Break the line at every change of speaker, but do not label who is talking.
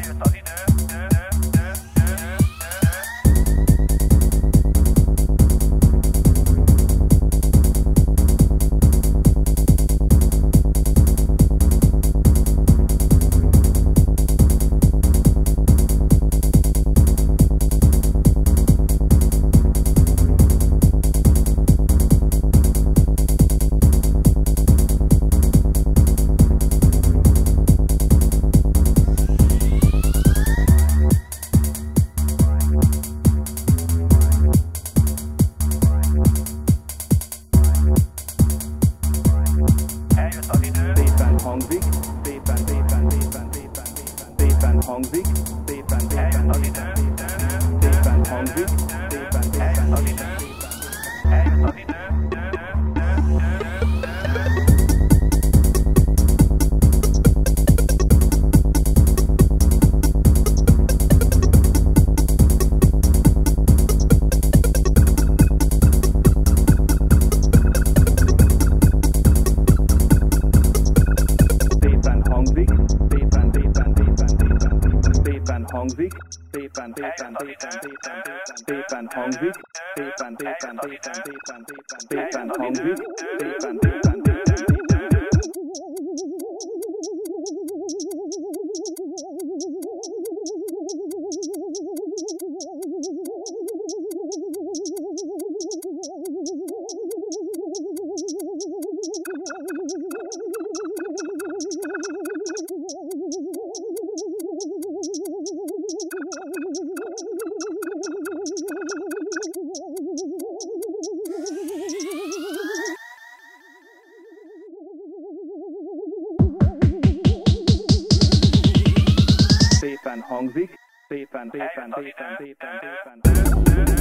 jeg ut av vinduet. hangzik, szépen, szépen, szépen hangzik. szépen hangzik, szépen, szépen, szépen, szépen, szépen hangzik, szépen, szépen, szépen, szépen, szépen hangzik, szépen, szépen, szépen hangzik, szépen, szépen, szépen, szépen, szépen, szépen. szépen.